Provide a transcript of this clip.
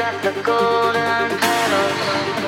got the golden petals.